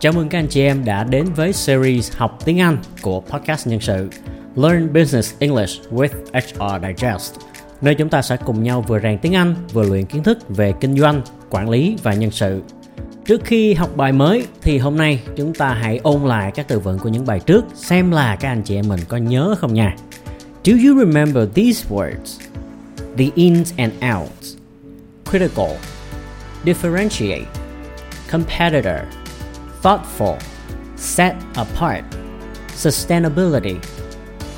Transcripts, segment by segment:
Chào mừng các anh chị em đã đến với series học tiếng Anh của podcast nhân sự Learn Business English with HR Digest nơi chúng ta sẽ cùng nhau vừa rèn tiếng Anh vừa luyện kiến thức về kinh doanh, quản lý và nhân sự. Trước khi học bài mới thì hôm nay chúng ta hãy ôn lại các từ vựng của những bài trước xem là các anh chị em mình có nhớ không nha. Do you remember these words? The ins and outs. Critical. Differentiate. Competitor thoughtful, set apart, sustainability,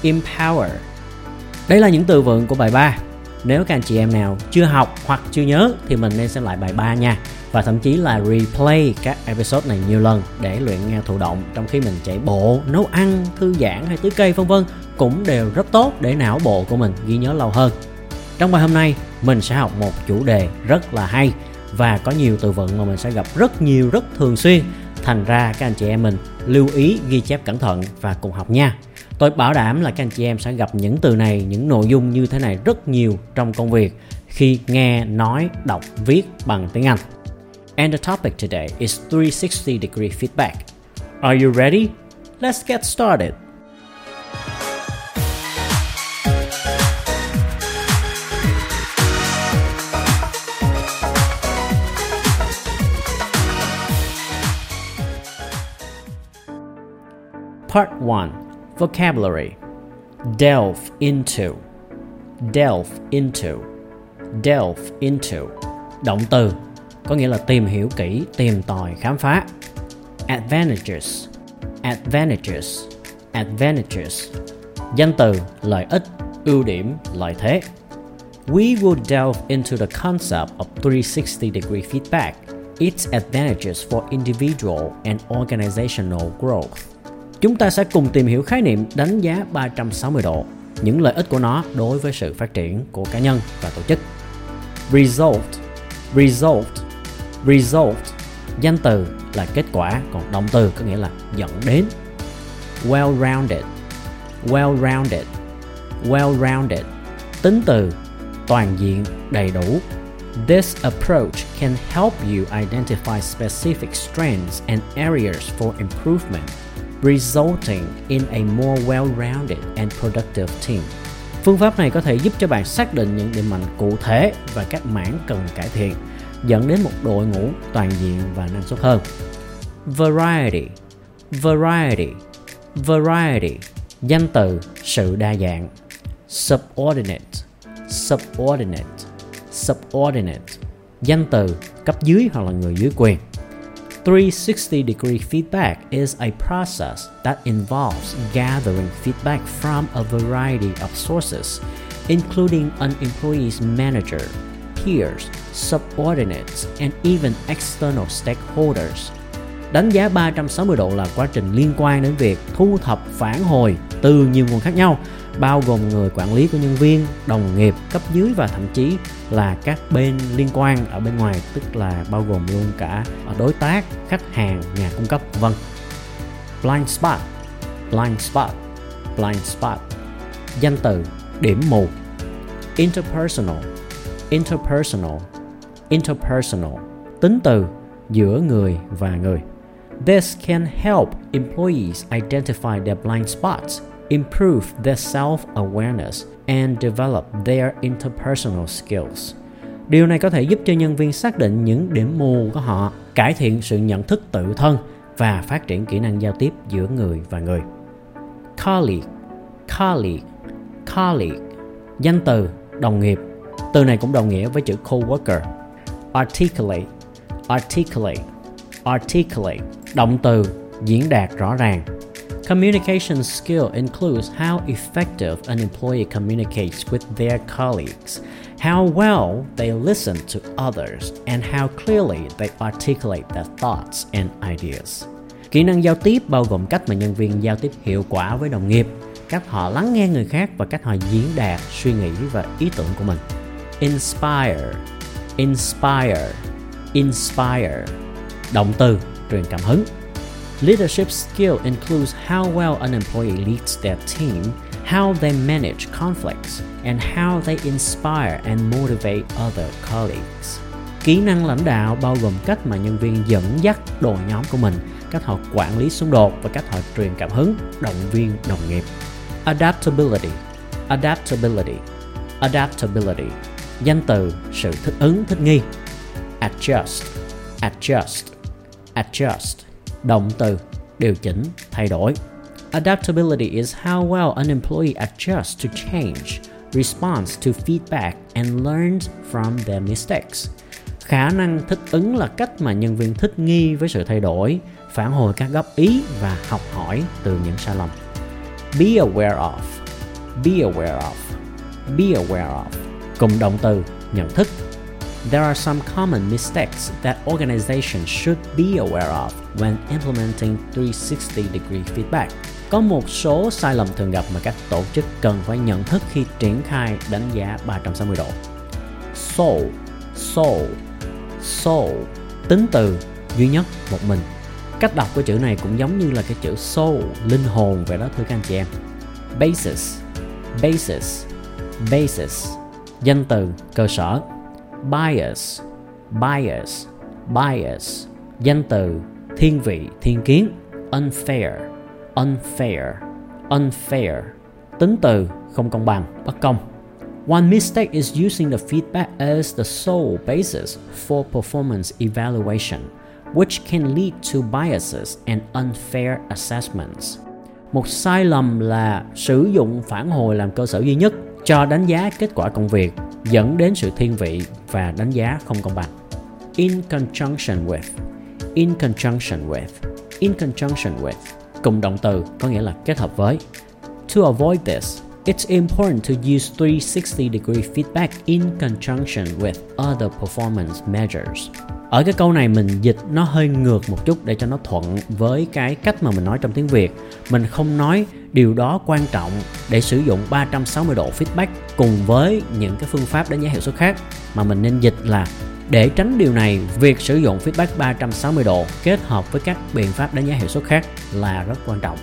empower. Đây là những từ vựng của bài 3. Nếu các anh chị em nào chưa học hoặc chưa nhớ thì mình nên xem lại bài 3 nha. Và thậm chí là replay các episode này nhiều lần để luyện nghe thụ động trong khi mình chạy bộ, nấu ăn, thư giãn hay tưới cây vân vân cũng đều rất tốt để não bộ của mình ghi nhớ lâu hơn. Trong bài hôm nay, mình sẽ học một chủ đề rất là hay và có nhiều từ vựng mà mình sẽ gặp rất nhiều rất thường xuyên Thành ra các anh chị em mình lưu ý ghi chép cẩn thận và cùng học nha. Tôi bảo đảm là các anh chị em sẽ gặp những từ này, những nội dung như thế này rất nhiều trong công việc khi nghe, nói, đọc, viết bằng tiếng Anh. And the topic today is 360 degree feedback. Are you ready? Let's get started. Part 1 Vocabulary. Delve into. Delve into. Delve into. Động từ có nghĩa là tìm hiểu kỹ, tìm tòi, khám phá. Advantages. Advantages. Advantages. Danh từ, lợi ích, ưu điểm, lợi thế. We will delve into the concept of 360 degree feedback, its advantages for individual and organizational growth. Chúng ta sẽ cùng tìm hiểu khái niệm đánh giá 360 độ, những lợi ích của nó đối với sự phát triển của cá nhân và tổ chức. Result, result, result, danh từ là kết quả, còn động từ có nghĩa là dẫn đến. Well-rounded, well-rounded, well-rounded, tính từ toàn diện, đầy đủ. This approach can help you identify specific strengths and areas for improvement resulting in a more well-rounded and productive team. Phương pháp này có thể giúp cho bạn xác định những điểm mạnh cụ thể và các mảng cần cải thiện, dẫn đến một đội ngũ toàn diện và năng suất hơn. Variety, variety, variety, danh từ sự đa dạng. Subordinate, subordinate, subordinate, danh từ cấp dưới hoặc là người dưới quyền. 360 degree feedback is a process that involves gathering feedback from a variety of sources, including an employee's manager, peers, subordinates, and even external stakeholders. Đánh giá 360 độ là quá trình liên quan đến việc thu thập phản hồi từ nhiều nguồn khác nhau bao gồm người quản lý của nhân viên, đồng nghiệp, cấp dưới và thậm chí là các bên liên quan ở bên ngoài tức là bao gồm luôn cả đối tác, khách hàng, nhà cung cấp vân. Blind spot, blind spot, blind spot. Danh từ điểm mù. Interpersonal, interpersonal, interpersonal. Tính từ giữa người và người. This can help employees identify their blind spots improve their self-awareness and develop their interpersonal skills. Điều này có thể giúp cho nhân viên xác định những điểm mù của họ, cải thiện sự nhận thức tự thân và phát triển kỹ năng giao tiếp giữa người và người. Colleague, colleague, colleague, danh từ, đồng nghiệp. Từ này cũng đồng nghĩa với chữ coworker. Articulate, articulate, articulate, động từ, diễn đạt rõ ràng, Communication skill includes how effective an employee communicates with their colleagues, how well they listen to others, and how clearly they articulate their thoughts and ideas. Kỹ năng giao tiếp bao gồm cách mà nhân viên giao tiếp hiệu quả với đồng nghiệp, cách họ lắng nghe người khác và cách họ diễn đạt suy nghĩ và ý tưởng của mình. Inspire, inspire, inspire. Động từ truyền cảm hứng. Leadership skill includes how well an employee leads their team, how they manage conflicts, and how they inspire and motivate other colleagues. kỹ năng lãnh đạo bao gồm cách mà nhân viên dẫn dắt đội nhóm của mình cách họ quản lý xung đột và cách họ truyền cảm hứng động viên đồng nghiệp. Adaptability. Adaptability. Adaptability. Danh từ sự thích ứng thích nghi. Adjust. Adjust. Adjust động từ điều chỉnh, thay đổi. Adaptability is how well an employee adjusts to change, responds to feedback, and learns from their mistakes. Khả năng thích ứng là cách mà nhân viên thích nghi với sự thay đổi, phản hồi các góp ý và học hỏi từ những sai lầm. Be aware of. Be aware of. Be aware of. Cùng động từ, nhận thức. There are some common mistakes that organizations should be aware of when implementing 360 degree feedback. Có một số sai lầm thường gặp mà các tổ chức cần phải nhận thức khi triển khai đánh giá 360 độ. So, so, so, tính từ duy nhất một mình. Cách đọc của chữ này cũng giống như là cái chữ soul, linh hồn vậy đó thưa các anh chị em. Basis, basis, basis, danh từ cơ sở. Bias, bias, bias, danh từ thiên vị, thiên kiến. Unfair, unfair, unfair, tính từ không công bằng, bất công. One mistake is using the feedback as the sole basis for performance evaluation, which can lead to biases and unfair assessments. Một sai lầm là sử dụng phản hồi làm cơ sở duy nhất cho đánh giá kết quả công việc, dẫn đến sự thiên vị và đánh giá không công bằng. In conjunction with, in conjunction with, in conjunction with, cùng động từ có nghĩa là kết hợp với. To avoid this, It's important to use 360 degree feedback in conjunction with other performance measures. Ở cái câu này mình dịch nó hơi ngược một chút để cho nó thuận với cái cách mà mình nói trong tiếng Việt. Mình không nói điều đó quan trọng để sử dụng 360 độ feedback cùng với những cái phương pháp đánh giá hiệu suất khác. Mà mình nên dịch là để tránh điều này, việc sử dụng feedback 360 độ kết hợp với các biện pháp đánh giá hiệu suất khác là rất quan trọng.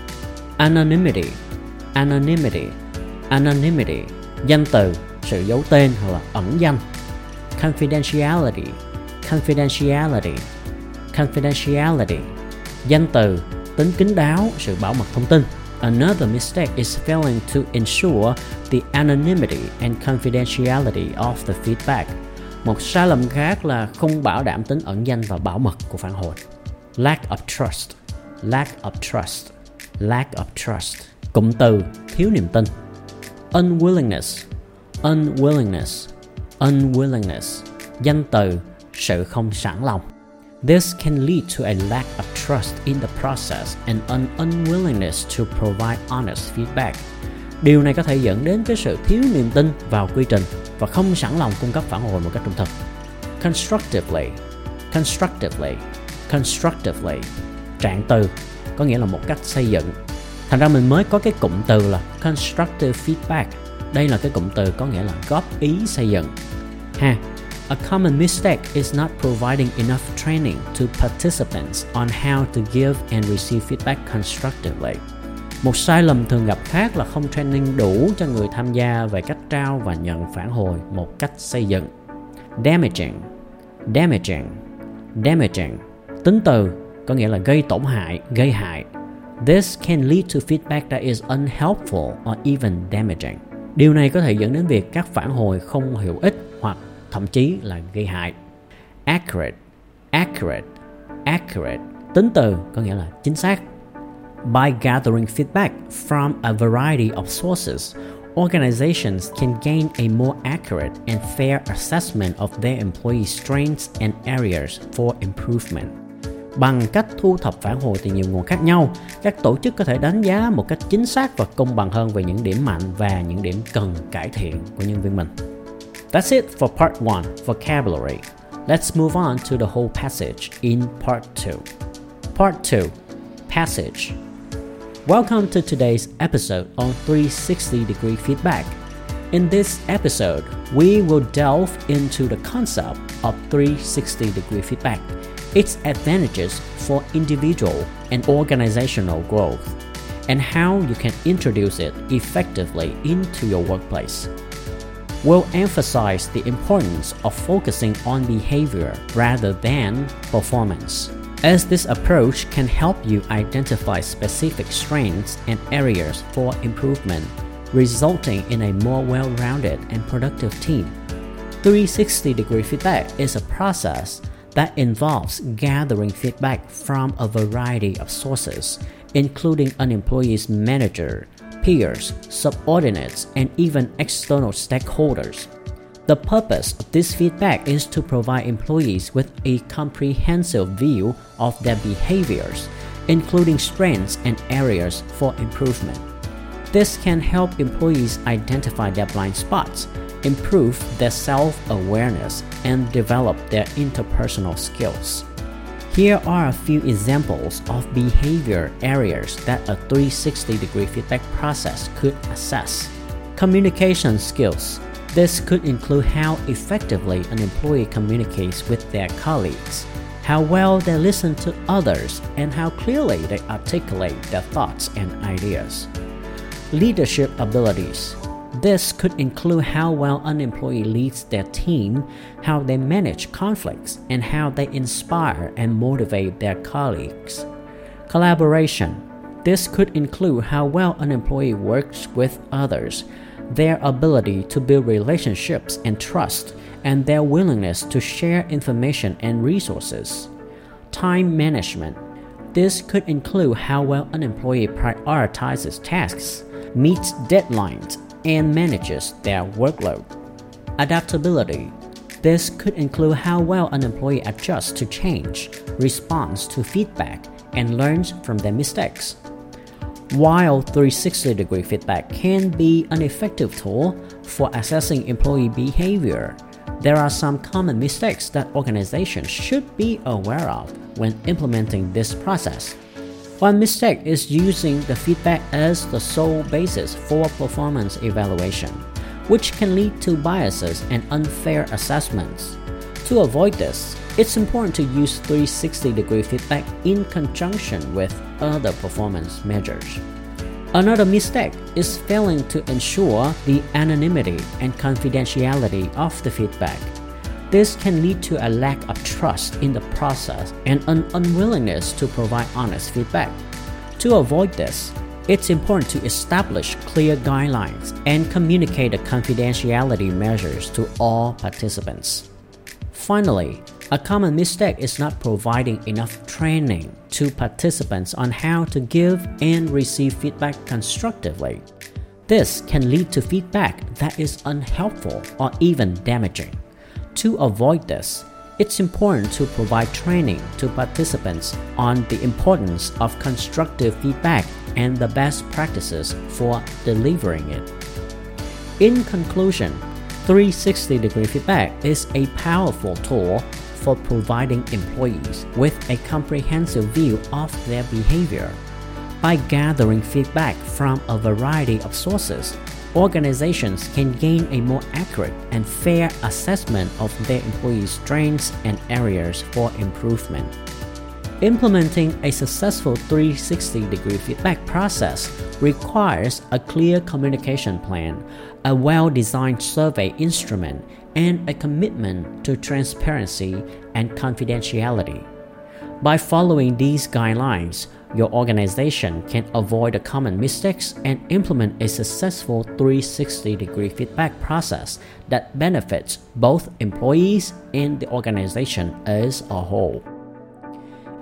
Anonymity. Anonymity. Anonymity. Danh từ, sự giấu tên hoặc là ẩn danh. Confidentiality. Confidentiality. Confidentiality. Danh từ, tính kín đáo, sự bảo mật thông tin. Another mistake is failing to ensure the anonymity and confidentiality of the feedback. Một sai lầm khác là không bảo đảm tính ẩn danh và bảo mật của phản hồi. Lack of trust. Lack of trust. Lack of trust. Cụm từ, thiếu niềm tin. Unwillingness. Unwillingness. Unwillingness. Danh từ, sự không sẵn lòng. This can lead to a lack of trust in the process and an unwillingness to provide honest feedback. Điều này có thể dẫn đến cái sự thiếu niềm tin vào quy trình và không sẵn lòng cung cấp phản hồi một cách trung thực. Constructively, constructively, constructively, trạng từ có nghĩa là một cách xây dựng. Thành ra mình mới có cái cụm từ là constructive feedback. Đây là cái cụm từ có nghĩa là góp ý xây dựng. Ha, A common mistake is not providing enough training to participants on how to give and receive feedback constructively. Một sai lầm thường gặp khác là không training đủ cho người tham gia về cách trao và nhận phản hồi một cách xây dựng. Damaging, damaging, damaging. Tính từ có nghĩa là gây tổn hại, gây hại. This can lead to feedback that is unhelpful or even damaging. Điều này có thể dẫn đến việc các phản hồi không hữu ích hoặc thậm chí là gây hại. Accurate, accurate, accurate. Tính từ có nghĩa là chính xác. By gathering feedback from a variety of sources, organizations can gain a more accurate and fair assessment of their employees' strengths and areas for improvement. Bằng cách thu thập phản hồi từ nhiều nguồn khác nhau, các tổ chức có thể đánh giá một cách chính xác và công bằng hơn về những điểm mạnh và những điểm cần cải thiện của nhân viên mình. That's it for part 1 vocabulary. Let's move on to the whole passage in part 2. Part 2 Passage. Welcome to today's episode on 360 degree feedback. In this episode, we will delve into the concept of 360 degree feedback, its advantages for individual and organizational growth, and how you can introduce it effectively into your workplace. Will emphasize the importance of focusing on behavior rather than performance, as this approach can help you identify specific strengths and areas for improvement, resulting in a more well rounded and productive team. 360 degree feedback is a process that involves gathering feedback from a variety of sources, including an employee's manager, peers, subordinates, and even external stakeholders. The purpose of this feedback is to provide employees with a comprehensive view of their behaviors, including strengths and areas for improvement. This can help employees identify their blind spots, improve their self awareness, and develop their interpersonal skills. Here are a few examples of behavior areas that a 360 degree feedback process could assess. Communication skills. This could include how effectively an employee communicates with their colleagues, how well they listen to others, and how clearly they articulate their thoughts and ideas. Leadership abilities. This could include how well an employee leads their team, how they manage conflicts, and how they inspire and motivate their colleagues. Collaboration. This could include how well an employee works with others, their ability to build relationships and trust, and their willingness to share information and resources. Time management. This could include how well an employee prioritizes tasks meets deadlines, and manages their workload. Adaptability. This could include how well an employee adjusts to change, responds to feedback, and learns from their mistakes. While 360 degree feedback can be an effective tool for assessing employee behavior, there are some common mistakes that organizations should be aware of when implementing this process. One mistake is using the feedback as the sole basis for performance evaluation, which can lead to biases and unfair assessments. To avoid this, it's important to use 360 degree feedback in conjunction with other performance measures. Another mistake is failing to ensure the anonymity and confidentiality of the feedback this can lead to a lack of trust in the process and an unwillingness to provide honest feedback. To avoid this, it's important to establish clear guidelines and communicate the confidentiality measures to all participants. Finally, a common mistake is not providing enough training to participants on how to give and receive feedback constructively. This can lead to feedback that is unhelpful or even damaging. To avoid this, it's important to provide training to participants on the importance of constructive feedback and the best practices for delivering it. In conclusion, 360 degree feedback is a powerful tool for providing employees with a comprehensive view of their behavior. By gathering feedback from a variety of sources, organizations can gain a more accurate and fair assessment of their employees' strengths and areas for improvement. Implementing a successful 360 degree feedback process requires a clear communication plan, a well designed survey instrument, and a commitment to transparency and confidentiality. By following these guidelines, your organization can avoid the common mistakes and implement a successful 360 degree feedback process that benefits both employees and the organization as a whole.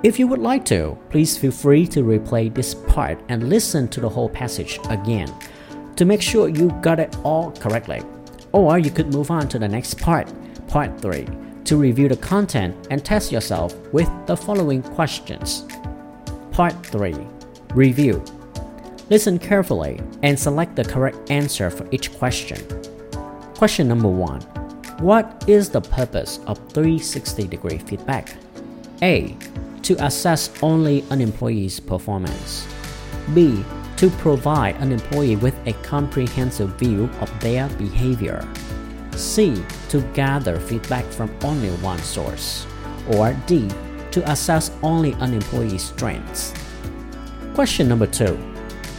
If you would like to, please feel free to replay this part and listen to the whole passage again to make sure you got it all correctly. Or you could move on to the next part, part 3, to review the content and test yourself with the following questions. Part 3 Review Listen carefully and select the correct answer for each question. Question number 1 What is the purpose of 360 degree feedback? A. To assess only an employee's performance. B. To provide an employee with a comprehensive view of their behavior. C. To gather feedback from only one source. Or D to assess only an employee's strengths. Question number two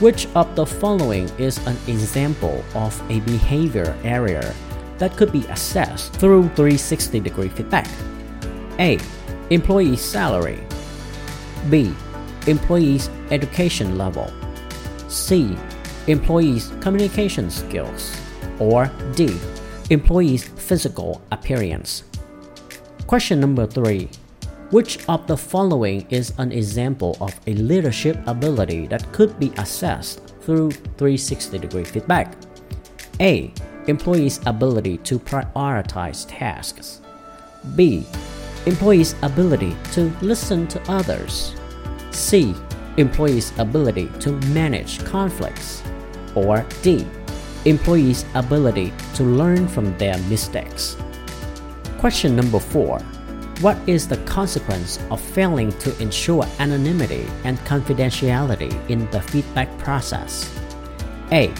Which of the following is an example of a behavior area that could be assessed through 360 degree feedback? A. Employee salary. B. Employee's education level. C. Employee's communication skills. Or D. Employee's physical appearance. Question number three. Which of the following is an example of a leadership ability that could be assessed through 360 degree feedback? A. Employee's ability to prioritize tasks. B. Employee's ability to listen to others. C. Employee's ability to manage conflicts. Or D. Employee's ability to learn from their mistakes. Question number four. What is the consequence of failing to ensure anonymity and confidentiality in the feedback process? A.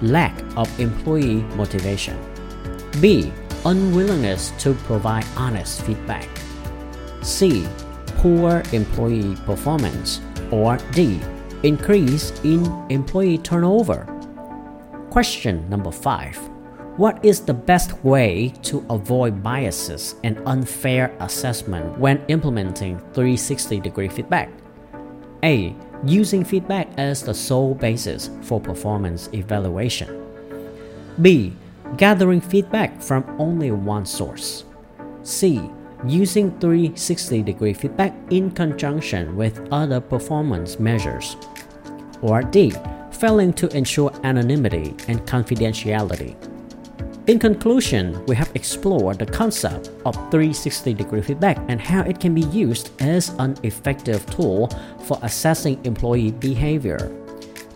Lack of employee motivation. B. Unwillingness to provide honest feedback. C. Poor employee performance. Or D. Increase in employee turnover. Question number 5. What is the best way to avoid biases and unfair assessment when implementing 360 degree feedback? A. Using feedback as the sole basis for performance evaluation. B. Gathering feedback from only one source. C. Using 360 degree feedback in conjunction with other performance measures. Or D. Failing to ensure anonymity and confidentiality. In conclusion, we have explored the concept of 360 degree feedback and how it can be used as an effective tool for assessing employee behavior.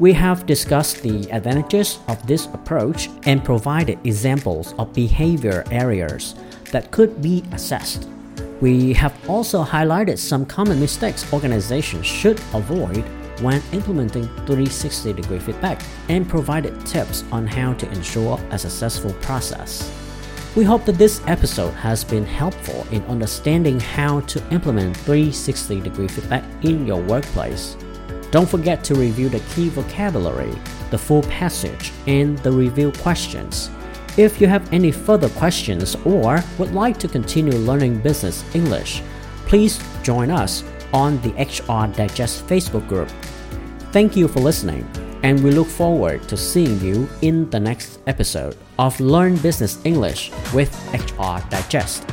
We have discussed the advantages of this approach and provided examples of behavior areas that could be assessed. We have also highlighted some common mistakes organizations should avoid when implementing 360 degree feedback and provided tips on how to ensure a successful process. We hope that this episode has been helpful in understanding how to implement 360 degree feedback in your workplace. Don't forget to review the key vocabulary, the full passage, and the review questions. If you have any further questions or would like to continue learning business English, please join us on the HR Digest Facebook group. Thank you for listening, and we look forward to seeing you in the next episode of Learn Business English with HR Digest.